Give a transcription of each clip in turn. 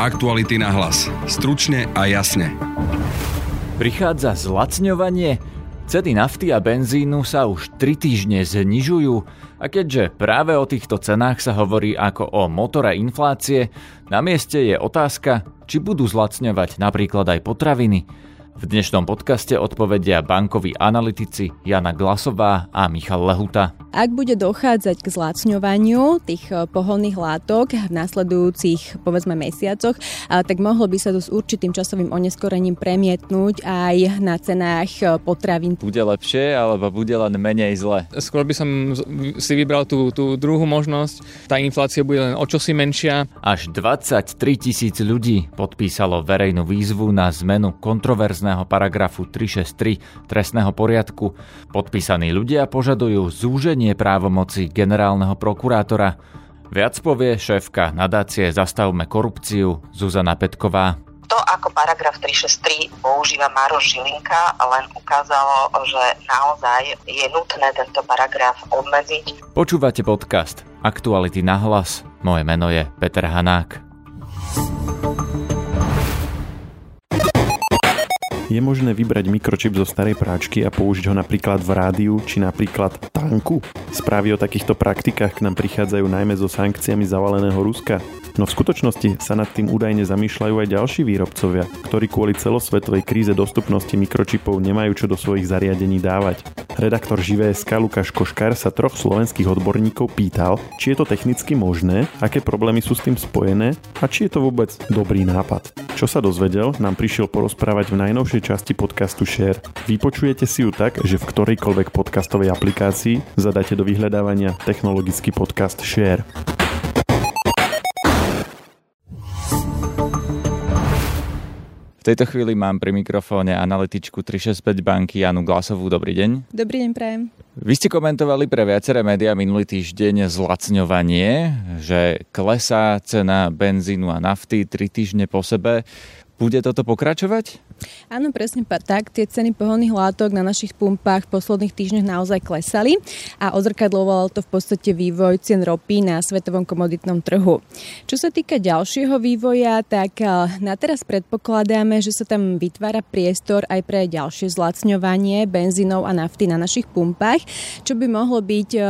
Aktuality na hlas. Stručne a jasne. Prichádza zlacňovanie? Ceny nafty a benzínu sa už 3 týždne znižujú a keďže práve o týchto cenách sa hovorí ako o motore inflácie, na mieste je otázka, či budú zlacňovať napríklad aj potraviny. V dnešnom podcaste odpovedia bankoví analytici Jana Glasová a Michal Lehuta. Ak bude dochádzať k zlacňovaniu tých eh, poholných látok v nasledujúcich povedzme mesiacoch, tak mohlo by sa to s určitým časovým oneskorením premietnúť aj na cenách eh, potravín. Bude lepšie alebo bude len menej zle? Skôr by som si vybral tú, tú druhú možnosť. Tá inflácia bude len o čosi menšia. Až 23 tisíc ľudí podpísalo verejnú výzvu na zmenu kontroverzného paragrafu 363 trestného poriadku. Podpísaní ľudia požadujú zúženie právomoci generálneho prokurátora. Viac povie šéfka nadácie Zastavme korupciu Zuzana Petková. To, ako paragraf 363 používa Maroš Žilinka, len ukázalo, že naozaj je nutné tento paragraf obmedziť. Počúvate podcast Aktuality na hlas. Moje meno je Peter Hanák. Je možné vybrať mikročip zo starej práčky a použiť ho napríklad v rádiu či napríklad tanku? Správy o takýchto praktikách k nám prichádzajú najmä so sankciami zavaleného Ruska. No v skutočnosti sa nad tým údajne zamýšľajú aj ďalší výrobcovia, ktorí kvôli celosvetovej kríze dostupnosti mikročipov nemajú čo do svojich zariadení dávať. Redaktor Živé.sk Lukáš Koškár sa troch slovenských odborníkov pýtal, či je to technicky možné, aké problémy sú s tým spojené a či je to vôbec dobrý nápad. Čo sa dozvedel, nám prišiel porozprávať v najnovšej časti podcastu Share. Vypočujete si ju tak, že v ktorejkoľvek podcastovej aplikácii zadáte do vyhľadávania technologický podcast Share. V tejto chvíli mám pri mikrofóne analytičku 365 banky Janu Glasovú. Dobrý deň. Dobrý deň, prajem. Vy ste komentovali pre viaceré médiá minulý týždeň zlacňovanie, že klesá cena benzínu a nafty 3 týždne po sebe. Bude toto pokračovať? Áno, presne tak. Tie ceny pohonných látok na našich pumpách v posledných týždňoch naozaj klesali a ozrkadlovalo to v podstate vývoj cien ropy na svetovom komoditnom trhu. Čo sa týka ďalšieho vývoja, tak eh, na teraz predpokladáme, že sa tam vytvára priestor aj pre ďalšie zlacňovanie benzínov a nafty na našich pumpách, čo by mohlo byť eh,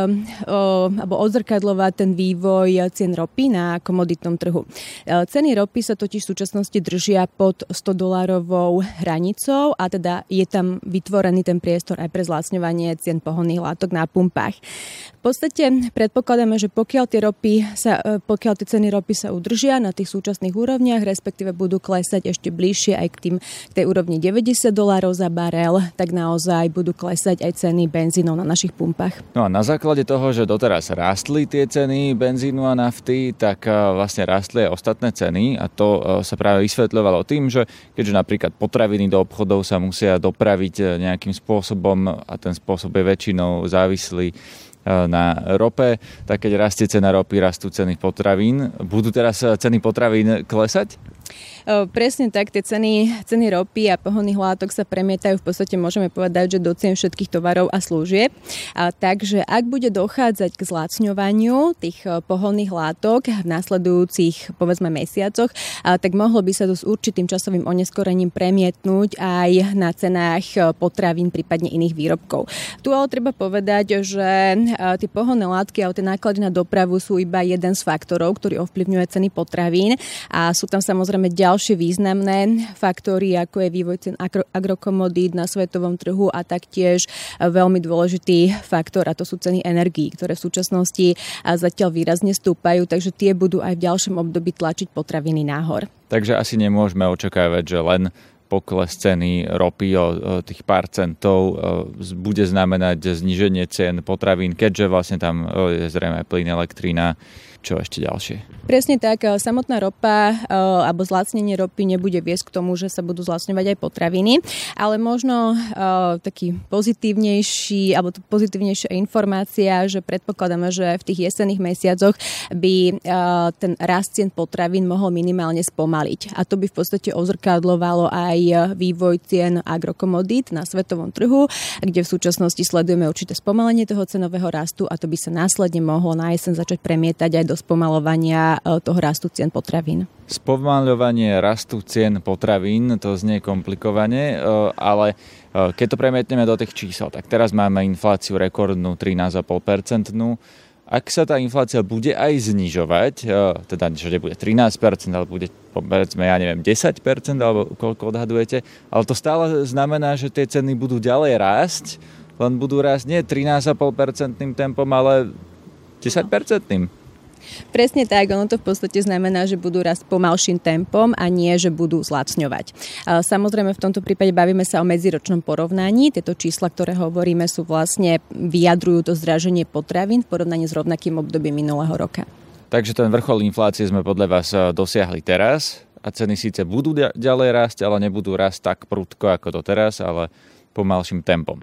alebo odzrkadlovať ten vývoj cien ropy na komoditnom trhu. Eh, ceny ropy sa totiž v súčasnosti držia pod 100 dolárovou hranicou a teda je tam vytvorený ten priestor aj pre zlacňovanie cien pohonných látok na pumpách. V podstate predpokladáme, že pokiaľ tie, ropy sa, e, pokiaľ tie ceny ropy sa udržia na tých súčasných úrovniach, respektíve budú klesať ešte bližšie aj k, tým, k tej úrovni 90 dolárov za barel, tak naozaj budú klesať aj ceny benzínov na našich pumpách. No a na základe toho, že doteraz rástli tie ceny benzínu a nafty, tak e, vlastne rástli aj ostatné ceny a to e, sa práve vysvetľovalo tým, že keďže napríklad potraviny do obchodov sa musia dopraviť nejakým spôsobom a ten spôsob je väčšinou závislý na rope, tak keď rastie cena ropy, rastú ceny potravín. Budú teraz eh, ceny potravín klesať? Presne tak, tie ceny, ceny ropy a pohonných látok sa premietajú v podstate môžeme povedať, že do cien všetkých tovarov a služieb. A, takže ak bude dochádzať k zlacňovaniu tých pohonných látok v nasledujúcich povedzme mesiacoch, a, tak mohlo by sa to s určitým časovým oneskorením premietnúť aj na cenách potravín, prípadne iných výrobkov. Tu ale treba povedať, že tie pohonné látky a tie náklady na dopravu sú iba jeden z faktorov, ktorý ovplyvňuje ceny potravín a sú tam samozrejme ďalšie významné faktory, ako je vývoj cen agrokomodít na svetovom trhu a taktiež veľmi dôležitý faktor, a to sú ceny energií, ktoré v súčasnosti zatiaľ výrazne stúpajú, takže tie budú aj v ďalšom období tlačiť potraviny nahor. Takže asi nemôžeme očakávať, že len pokles ceny ropy o tých pár centov bude znamenať zníženie cien potravín, keďže vlastne tam je zrejme plyn, elektrína čo ešte ďalšie? Presne tak. E, samotná ropa e, alebo zlacnenie ropy nebude viesť k tomu, že sa budú zlacňovať aj potraviny, ale možno e, taký pozitívnejší alebo pozitívnejšia informácia, že predpokladáme, že v tých jesenných mesiacoch by ten rast cien potravín mohol minimálne spomaliť. A to by v podstate ozrkadlovalo aj vývoj cien agrokomodít na svetovom trhu, kde v súčasnosti sledujeme určité spomalenie toho cenového rastu a to by sa následne mohlo na jesen začať premietať aj do spomalovania toho rastu cien potravín. Spomaľovanie rastu cien potravín, to znie komplikovane, ale keď to premietneme do tých čísel, tak teraz máme infláciu rekordnú 13,5%. Ak sa tá inflácia bude aj znižovať, teda že nebude 13%, ale bude povedzme, ja neviem, 10% alebo koľko odhadujete, ale to stále znamená, že tie ceny budú ďalej rásť, len budú rásť nie 13,5% tempom, ale 10%. Presne tak, ono to v podstate znamená, že budú rast pomalším tempom a nie, že budú zlacňovať. Samozrejme v tomto prípade bavíme sa o medziročnom porovnaní. Tieto čísla, ktoré hovoríme, sú vlastne vyjadrujú to zdraženie potravín v porovnaní s rovnakým obdobím minulého roka. Takže ten vrchol inflácie sme podľa vás e, dosiahli teraz a ceny síce budú ďalej rásť, ale nebudú rásť tak prudko ako doteraz, ale pomalším tempom.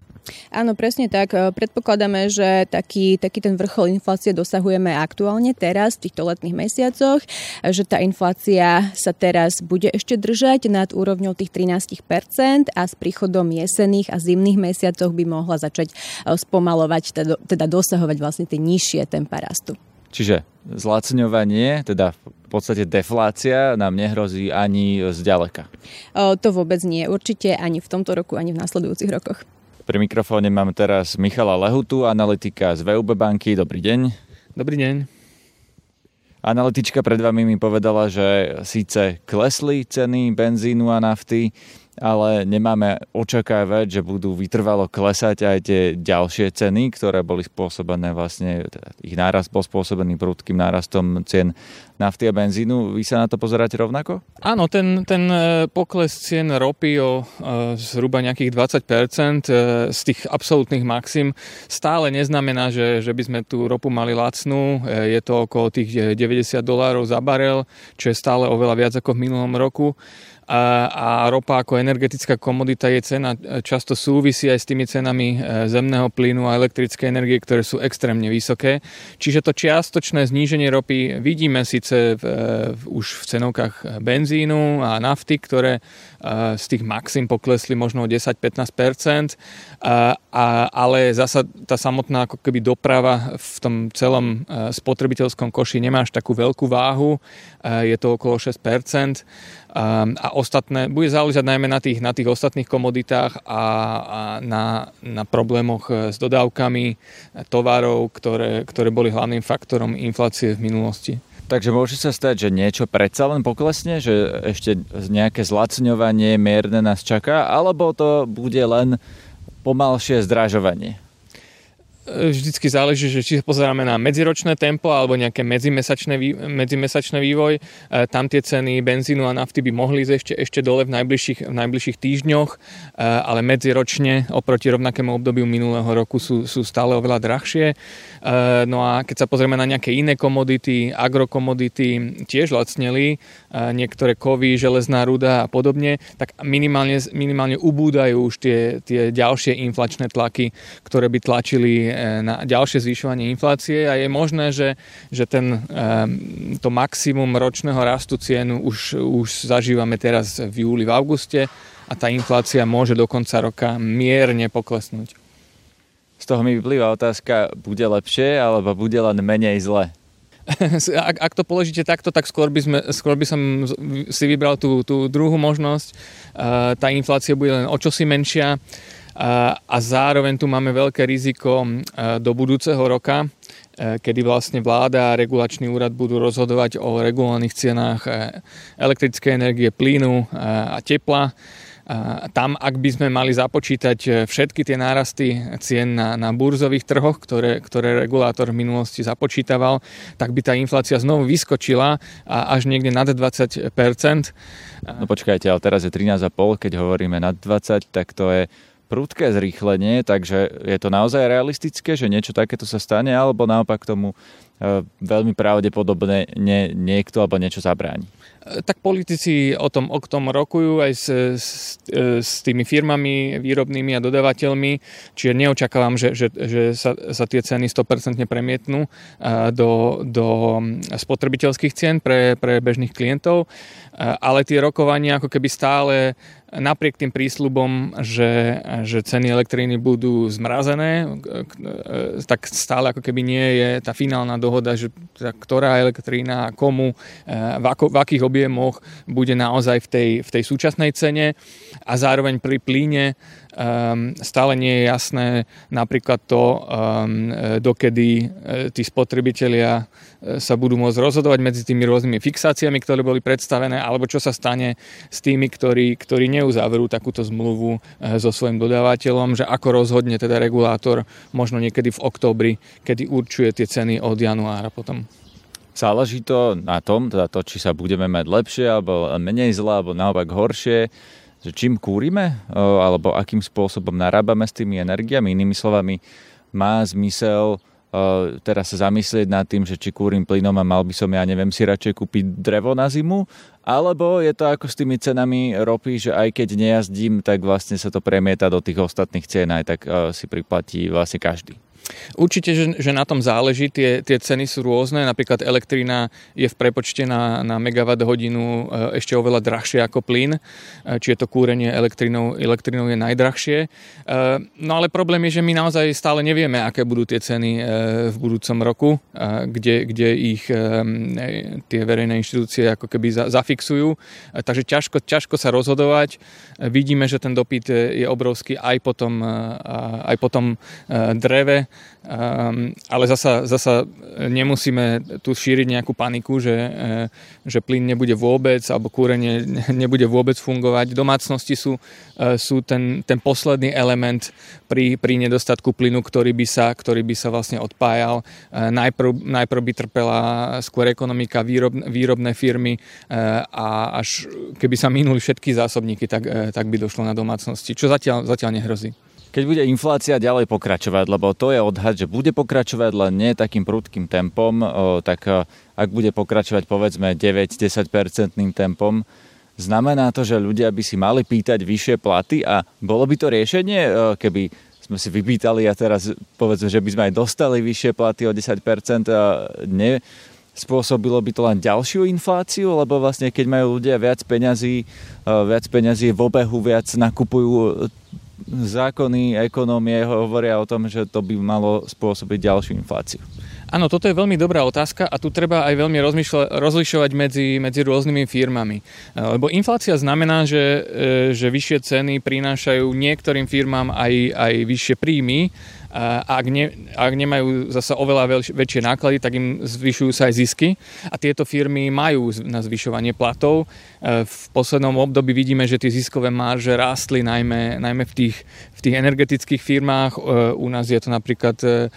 Áno, presne tak. E, predpokladáme, že taký, taký ten vrchol inflácie dosahujeme aktuálne teraz, v týchto letných mesiacoch, že tá inflácia sa teraz bude ešte držať nad úrovňou tých 13% a s príchodom jesených a zimných mesiacoch by mohla začať e, spomalovať, teda, teda dosahovať vlastne tie nižšie tempa rastu. Čiže zlacňovanie, teda v podstate deflácia nám nehrozí ani zďaleka. O, to vôbec nie. Určite ani v tomto roku, ani v následujúcich rokoch. Pri mikrofóne mám teraz Michala Lehutu, analytika z VUB banky. Dobrý deň. Dobrý deň. Analytička pred vami mi povedala, že síce klesli ceny benzínu a nafty, ale nemáme očakávať, že budú vytrvalo klesať aj tie ďalšie ceny, ktoré boli spôsobené vlastne, teda ich nárast bol spôsobený prudkým nárastom cien nafty a benzínu. Vy sa na to pozeráte rovnako? Áno, ten, ten e, pokles cien ropy o e, zhruba nejakých 20% e, z tých absolútnych maxim stále neznamená, že, že by sme tú ropu mali lacnú. Je to okolo tých 90 dolárov za barel, čo je stále oveľa viac ako v minulom roku a ropa ako energetická komodita je cena často súvisí aj s tými cenami e, zemného plynu a elektrické energie, ktoré sú extrémne vysoké. Čiže to čiastočné zníženie ropy vidíme síce v, v, už v cenovkách benzínu a nafty, ktoré e, z tých maxim poklesli možno o 10-15%, ale zasa tá samotná ako keby doprava v tom celom e, spotrebiteľskom koši nemá až takú veľkú váhu, je to okolo 6% a ostatné, bude záležať najmä na tých, na tých ostatných komoditách a, a na, na problémoch s dodávkami tovarov, ktoré, ktoré boli hlavným faktorom inflácie v minulosti. Takže môže sa stať, že niečo predsa len poklesne, že ešte nejaké zlacňovanie mierne nás čaká, alebo to bude len pomalšie zdražovanie? Vždycky záleží, že či sa pozeráme na medziročné tempo alebo nejaké medzimesačné, medzimesačné vývoj. E, tam tie ceny benzínu a nafty by mohli ísť ešte, ešte dole v najbližších, v najbližších týždňoch, e, ale medziročne oproti rovnakému obdobiu minulého roku sú, sú stále oveľa drahšie. E, no a keď sa pozrieme na nejaké iné komodity, agrokomodity tiež lacneli, niektoré kovy, železná ruda a podobne, tak minimálne, minimálne ubúdajú už tie, tie ďalšie inflačné tlaky, ktoré by tlačili na ďalšie zvyšovanie inflácie a je možné, že, že ten, to maximum ročného rastu cienu už, už zažívame teraz v júli, v auguste a tá inflácia môže do konca roka mierne poklesnúť. Z toho mi vyplýva otázka, bude lepšie alebo bude len menej zle? ak, ak to položíte takto, tak skôr by, sme, skôr by som si vybral tú, tú druhú možnosť. Tá inflácia bude len o čosi menšia a zároveň tu máme veľké riziko do budúceho roka, kedy vlastne vláda a regulačný úrad budú rozhodovať o regulovaných cenách elektrickej energie, plynu a tepla. Tam, ak by sme mali započítať e, všetky tie nárasty cien na, na burzových trhoch, ktoré, ktoré regulátor v minulosti započítaval, tak by tá inflácia znovu vyskočila až niekde nad 20% No počkajte, ale teraz je 13,5, keď hovoríme nad 20, tak to je prudké zrýchlenie, takže je to naozaj realistické, že niečo takéto sa stane, alebo naopak tomu e, veľmi pravdepodobne nie, niekto alebo niečo zabráni? tak politici o tom, o tom rokujú aj s, s, s tými firmami výrobnými a dodávateľmi, čiže neočakávam, že, že, že sa, sa tie ceny 100% premietnú do, do spotrebiteľských cien pre, pre bežných klientov, ale tie rokovania ako keby stále napriek tým prísľubom, že, že ceny elektriny budú zmrazené, tak stále ako keby nie je tá finálna dohoda, že ktorá elektrína, komu, v, ako, v akých objemoch bude naozaj v tej, v tej súčasnej cene. A zároveň pri plíne stále nie je jasné napríklad to, um, dokedy tí spotrebitelia sa budú môcť rozhodovať medzi tými rôznymi fixáciami, ktoré boli predstavené, alebo čo sa stane s tými, ktorí, ktorí neuzavrú takúto zmluvu so svojím dodávateľom, že ako rozhodne teda regulátor možno niekedy v októbri, kedy určuje tie ceny od januára potom. Záleží to na tom, teda to, či sa budeme mať lepšie, alebo menej zle, alebo naopak horšie že čím kúrime alebo akým spôsobom narábame s tými energiami. Inými slovami, má zmysel teraz sa zamyslieť nad tým, že či kúrim plynom a mal by som, ja neviem, si radšej kúpiť drevo na zimu, alebo je to ako s tými cenami ropy, že aj keď nejazdím, tak vlastne sa to premieta do tých ostatných cien, aj tak si priplatí vlastne každý. Určite, že, že na tom záleží, tie, tie ceny sú rôzne, napríklad elektrina je v prepočte na, na megawatt hodinu e, ešte oveľa drahšie ako plyn, e, či je to kúrenie elektrinou, elektrinou je najdrahšie. E, no ale problém je, že my naozaj stále nevieme, aké budú tie ceny v budúcom roku, kde, kde ich tie verejné inštitúcie ako keby zafixujú, takže ťažko, ťažko sa rozhodovať. Vidíme, že ten dopyt je obrovský aj potom, aj potom dreve, Um, ale zasa, zasa nemusíme tu šíriť nejakú paniku, že, e, že plyn nebude vôbec alebo kúrenie nebude vôbec fungovať. Domácnosti sú, e, sú ten, ten posledný element pri, pri nedostatku plynu, ktorý by sa, ktorý by sa vlastne odpájal. E, najprv, najprv by trpela skôr ekonomika, výrob, výrobné firmy a až keby sa minuli všetky zásobníky, tak, tak by došlo na domácnosti, čo zatiaľ, zatiaľ nehrozí. Keď bude inflácia ďalej pokračovať, lebo to je odhad, že bude pokračovať len nie takým prudkým tempom, tak ak bude pokračovať povedzme 9-10% tempom, znamená to, že ľudia by si mali pýtať vyššie platy a bolo by to riešenie, keby sme si vypýtali a teraz povedzme, že by sme aj dostali vyššie platy o 10%, a ne, spôsobilo by to len ďalšiu infláciu, lebo vlastne keď majú ľudia viac peňazí, viac peňazí v obehu, viac nakupujú zákony ekonómie hovoria o tom, že to by malo spôsobiť ďalšiu infláciu. Áno, toto je veľmi dobrá otázka a tu treba aj veľmi rozlišovať medzi, medzi rôznymi firmami. Lebo inflácia znamená, že, e, že vyššie ceny prinášajú niektorým firmám aj, aj vyššie príjmy ak, ne, ak nemajú zase oveľa veľ, väčšie náklady, tak im zvyšujú sa aj zisky a tieto firmy majú na zvyšovanie platov. E, v poslednom období vidíme, že tie ziskové marže rástli najmä, najmä v, tých, v tých energetických firmách. E, u nás je to napríklad e,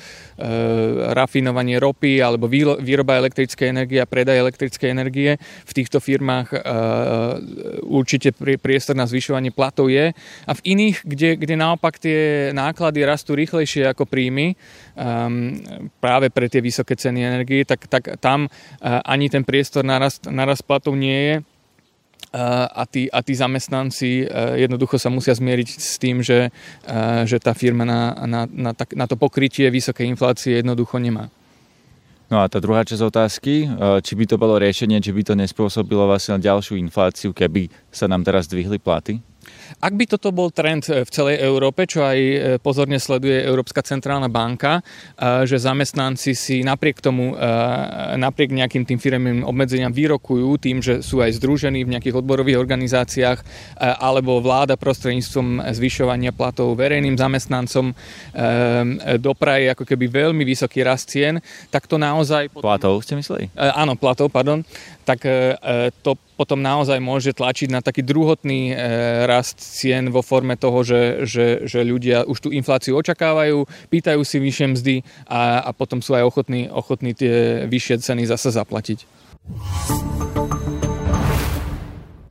rafinovanie ropy alebo výroba elektrickej energie a predaj elektrickej energie. V týchto firmách určite priestor na zvyšovanie platov je. A v iných, kde, kde naopak tie náklady rastú rýchlejšie vyššie ako príjmy um, práve pre tie vysoké ceny energie, tak, tak tam uh, ani ten priestor narast, narast platov nie je uh, a tí, a tí zamestnanci uh, jednoducho sa musia zmieriť s tým, že, že tá firma na, na, na, tak, na to pokrytie vysokej inflácie jednoducho nemá. No a tá druhá časť otázky, či by to bolo riešenie, či by to nespôsobilo vlastne ďalšiu infláciu, keby sa nám teraz zdvihli platy? Ak by toto bol trend e, v celej Európe, čo aj e, pozorne sleduje Európska centrálna banka, e, že zamestnanci si napriek tomu, napriek nejakým tým firmným obmedzeniam vyrokujú tým, že sú aj združení v nejakých odborových organizáciách alebo vláda prostredníctvom zvyšovania platov verejným zamestnancom dopraje ako keby veľmi vysoký rast cien, tak to naozaj... Platov ste mysleli? Áno, platov, pardon. Tak to potom naozaj môže tlačiť na taký druhotný e, rast cien vo forme toho, že, že, že ľudia už tú infláciu očakávajú, pýtajú si vyššie mzdy a, a potom sú aj ochotní, ochotní tie vyššie ceny zase zaplatiť.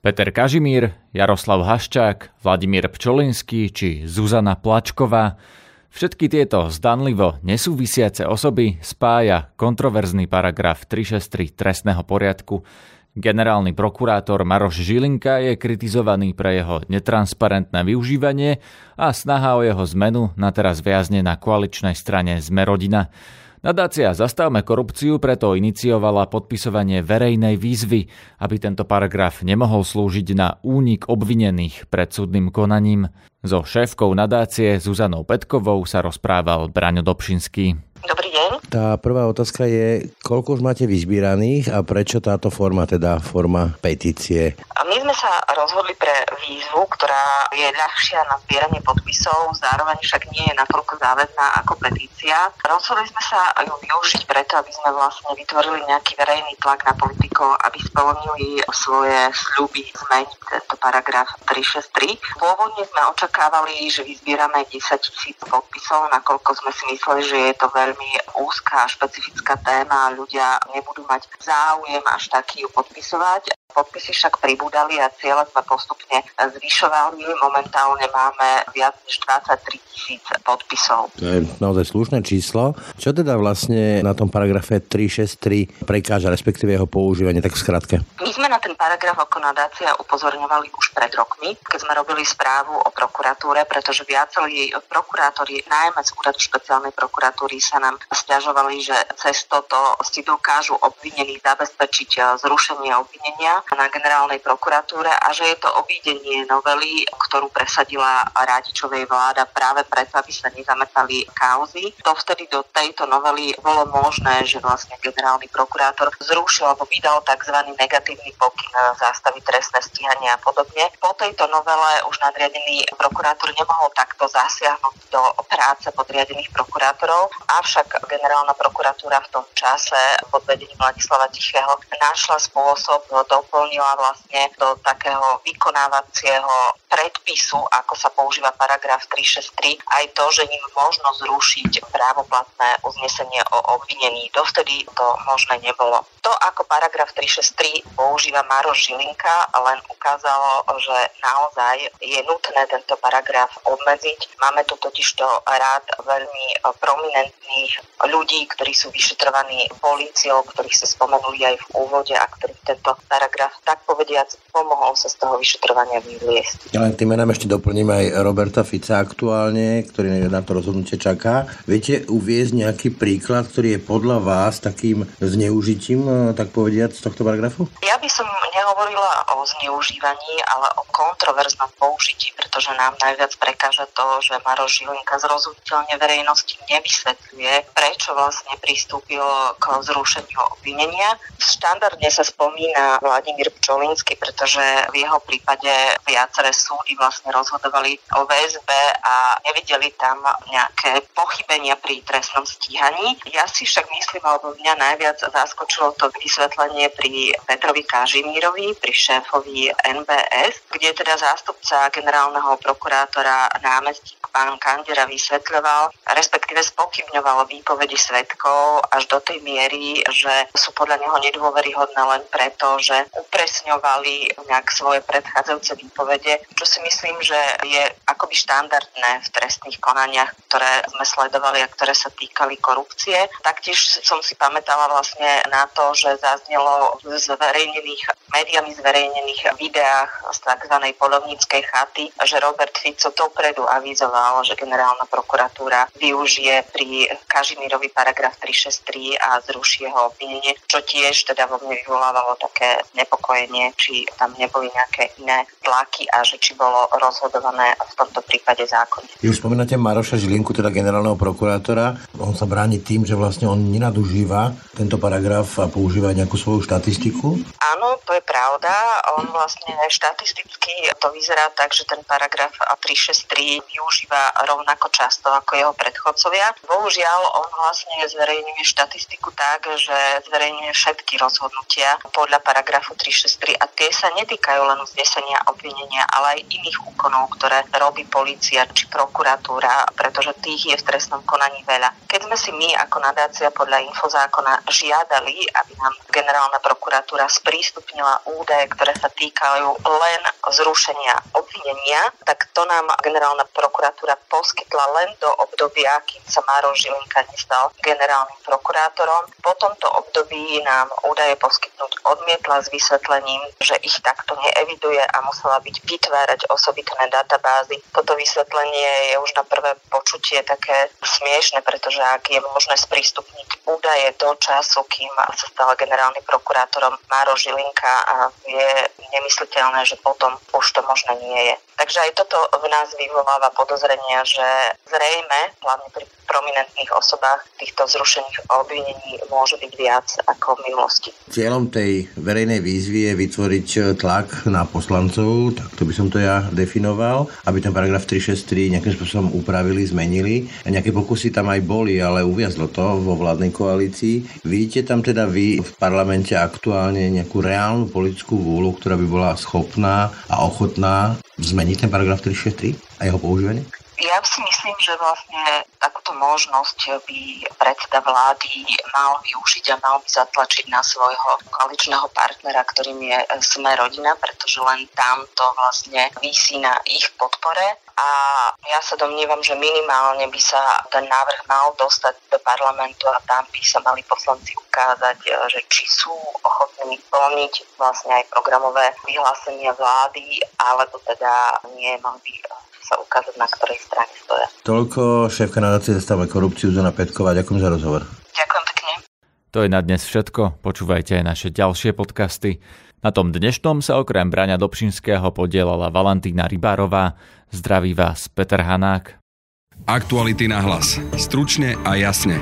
Peter Kažimír, Jaroslav Haščák, Vladimír Pčolinský či Zuzana Plačková Všetky tieto zdanlivo nesúvisiace osoby spája kontroverzný paragraf 363 trestného poriadku, Generálny prokurátor Maroš Žilinka je kritizovaný pre jeho netransparentné využívanie a snaha o jeho zmenu na teraz viazne na koaličnej strane Zmerodina. Nadácia Zastavme korupciu preto iniciovala podpisovanie verejnej výzvy, aby tento paragraf nemohol slúžiť na únik obvinených pred súdnym konaním. So šéfkou nadácie Zuzanou Petkovou sa rozprával Braňo Dobšinský. Dobrý deň. Tá prvá otázka je, koľko už máte vyzbieraných a prečo táto forma, teda forma petície? A my sme sa rozhodli pre výzvu, ktorá je ľahšia na zbieranie podpisov, zároveň však nie je natoľko záväzná ako petícia. Rozhodli sme sa ju využiť preto, aby sme vlastne vytvorili nejaký verejný tlak na politikov, aby splnili svoje sľuby zmeniť tento paragraf 363. Pôvodne sme očakávali, že vyzbierame 10 tisíc podpisov, nakoľko sme si mysleli, že je to veľmi úzká a špecifická téma ľudia nebudú mať záujem až taký ju podpisovať. Podpisy však pribúdali a cieľe sme postupne zvyšovali. Momentálne máme viac než 23 tisíc podpisov. To je naozaj slušné číslo. Čo teda vlastne na tom paragrafe 363 prekáža, respektíve jeho používanie, tak v skratke? My sme na ten paragraf ako nadácia upozorňovali už pred rokmi, keď sme robili správu o prokuratúre, pretože viacerí prokurátori, najmä z úradu špeciálnej prokuratúry, sa nám stiažovali, že cez toto si dokážu obvinení zabezpečiť zrušenie obvinenia na generálnej prokuratúre a že je to obídenie novely, ktorú presadila Rádičovej vláda práve preto, aby sa nezametali kauzy. vtedy do tejto novely bolo možné, že vlastne generálny prokurátor zrušil alebo vydal tzv. negatívny pokyn zástavy trestné stíhania a podobne. Po tejto novele už nadriadený prokurátor nemohol takto zasiahnuť do práce podriadených prokurátorov, avšak generálna prokuratúra v tom čase pod vedením Vladislava Tichého našla spôsob do doplnila vlastne do takého vykonávacieho predpisu, ako sa používa paragraf 363, aj to, že ním možno zrušiť právoplatné uznesenie o obvinení. Dovtedy to možné nebolo. To, ako paragraf 363 používa Maroš Žilinka, len ukázalo, že naozaj je nutné tento paragraf obmedziť. Máme tu totižto rád veľmi prominentných ľudí, ktorí sú vyšetrovaní políciou, ktorých sa spomenuli aj v úvode a ktorých tento paragraf tak povediac pomohol sa z toho vyšetrovania vyviesť. Ja len tým menám ešte doplním aj Roberta Fica aktuálne, ktorý na to rozhodnutie čaká. Viete uviezť nejaký príklad, ktorý je podľa vás takým zneužitím, e, tak povediať, z tohto paragrafu? Ja by som nehovorila o zneužívaní, ale o kontroverznom použití, pretože nám najviac prekáža to, že Maroš Žilinka zrozumiteľne verejnosti nevysvetľuje, prečo vlastne pristúpil k zrušeniu obvinenia. Štandardne sa spomína Vladimír Pčolinsky, pretože v jeho prípade viaceré súdy vlastne rozhodovali o VSB a nevideli tam nejaké pochybenia pri trestnom stíhaní. Ja si však myslím, alebo mňa najviac zaskočilo to vysvetlenie pri Petrovi Kažimírovi, pri šéfovi NBS, kde teda zástupca generálneho prokurátora námestník pán Kandera vysvetľoval, respektíve spochybňoval výpovedi svetkov až do tej miery, že sú podľa neho nedôveryhodné len preto, že upresňovali nejak svoje predchádzajúce výpovede, čo si myslím, že je akoby štandardné v trestných konaniach, ktoré sme sledovali a ktoré sa týkali korupcie. Taktiež som si pamätala vlastne na to, že zaznelo v zverejnených, médiami zverejnených videách z tzv. polovníckej chaty, že Robert Fico dopredu avizoval, že generálna prokuratúra využije pri Kažimírovi paragraf 363 a zruší jeho obvinenie, čo tiež teda vo mne vyvolávalo také nepokojenie, či tam neboli nejaké iné tlaky a že či bolo rozhodované v tomto prípade zákonne. Vy už spomínate Maroša Žilinku, teda generálneho prokurátora. On sa bráni tým, že vlastne on nenadužíva tento paragraf a používa nejakú svoju štatistiku? Áno, to je pravda. On vlastne štatisticky to vyzerá tak, že ten paragraf 363 využíva rovnako často ako jeho predchodcovia. Bohužiaľ, on vlastne zverejňuje štatistiku tak, že zverejňuje všetky rozhodnutia podľa paragrafu 363 a tie sa netýkajú len uznesenia obvinenia, ale aj iných úkonov, ktoré robí policia či prokuratúra, pretože tých je v trestnom konaní veľa. Keď sme si my ako nadácia podľa infozákona žiadali, aby nám generálna prokuratúra sprístupnila zverejnila údaje, ktoré sa týkajú len zrušenia obvinenia, tak to nám generálna prokuratúra poskytla len do obdobia, kým sa Máro Žilinka nestal generálnym prokurátorom. Po tomto období nám údaje poskytnúť odmietla s vysvetlením, že ich takto neeviduje a musela byť vytvárať osobitné databázy. Toto vysvetlenie je už na prvé počutie také smiešne, pretože ak je možné sprístupniť údaje do času, kým sa stal generálnym prokurátorom Máro Žilinka a je nemysliteľné, že potom už to možno nie je. Takže aj toto v nás vyvoláva podozrenia, že zrejme, hlavne pri prominentných osobách, týchto zrušených obvinení môže byť viac ako v minulosti. Cieľom tej verejnej výzvy je vytvoriť tlak na poslancov, tak to by som to ja definoval, aby ten paragraf 363 nejakým spôsobom upravili, zmenili. A nejaké pokusy tam aj boli, ale uviazlo to vo vládnej koalícii. Vidíte tam teda vy v parlamente aktuálne nejakú reálnu politickú vôľu, ktorá by bola schopná a ochotná zmeniť ten paragraf 363 a jeho používanie? Ja si myslím, že vlastne takúto možnosť by predseda vlády mal využiť a mal by zatlačiť na svojho koaličného partnera, ktorým je Sme rodina, pretože len tam to vlastne vysí na ich podpore. A ja sa domnívam, že minimálne by sa ten návrh mal dostať do parlamentu a tam by sa mali poslanci ukázať, že či sú ochotní plniť vlastne aj programové vyhlásenia vlády, alebo teda nie, mal by sa ukázať, na ktorej strane stoja. Toľko šéfka nadácie Zastavme korupciu Zona Petková. Ďakujem za rozhovor. Ďakujem pekne. To je na dnes všetko. Počúvajte aj naše ďalšie podcasty. Na tom dnešnom sa okrem Braňa Dobšinského podielala Valentína Rybárová. Zdraví vás Peter Hanák. Aktuality na hlas. Stručne a jasne.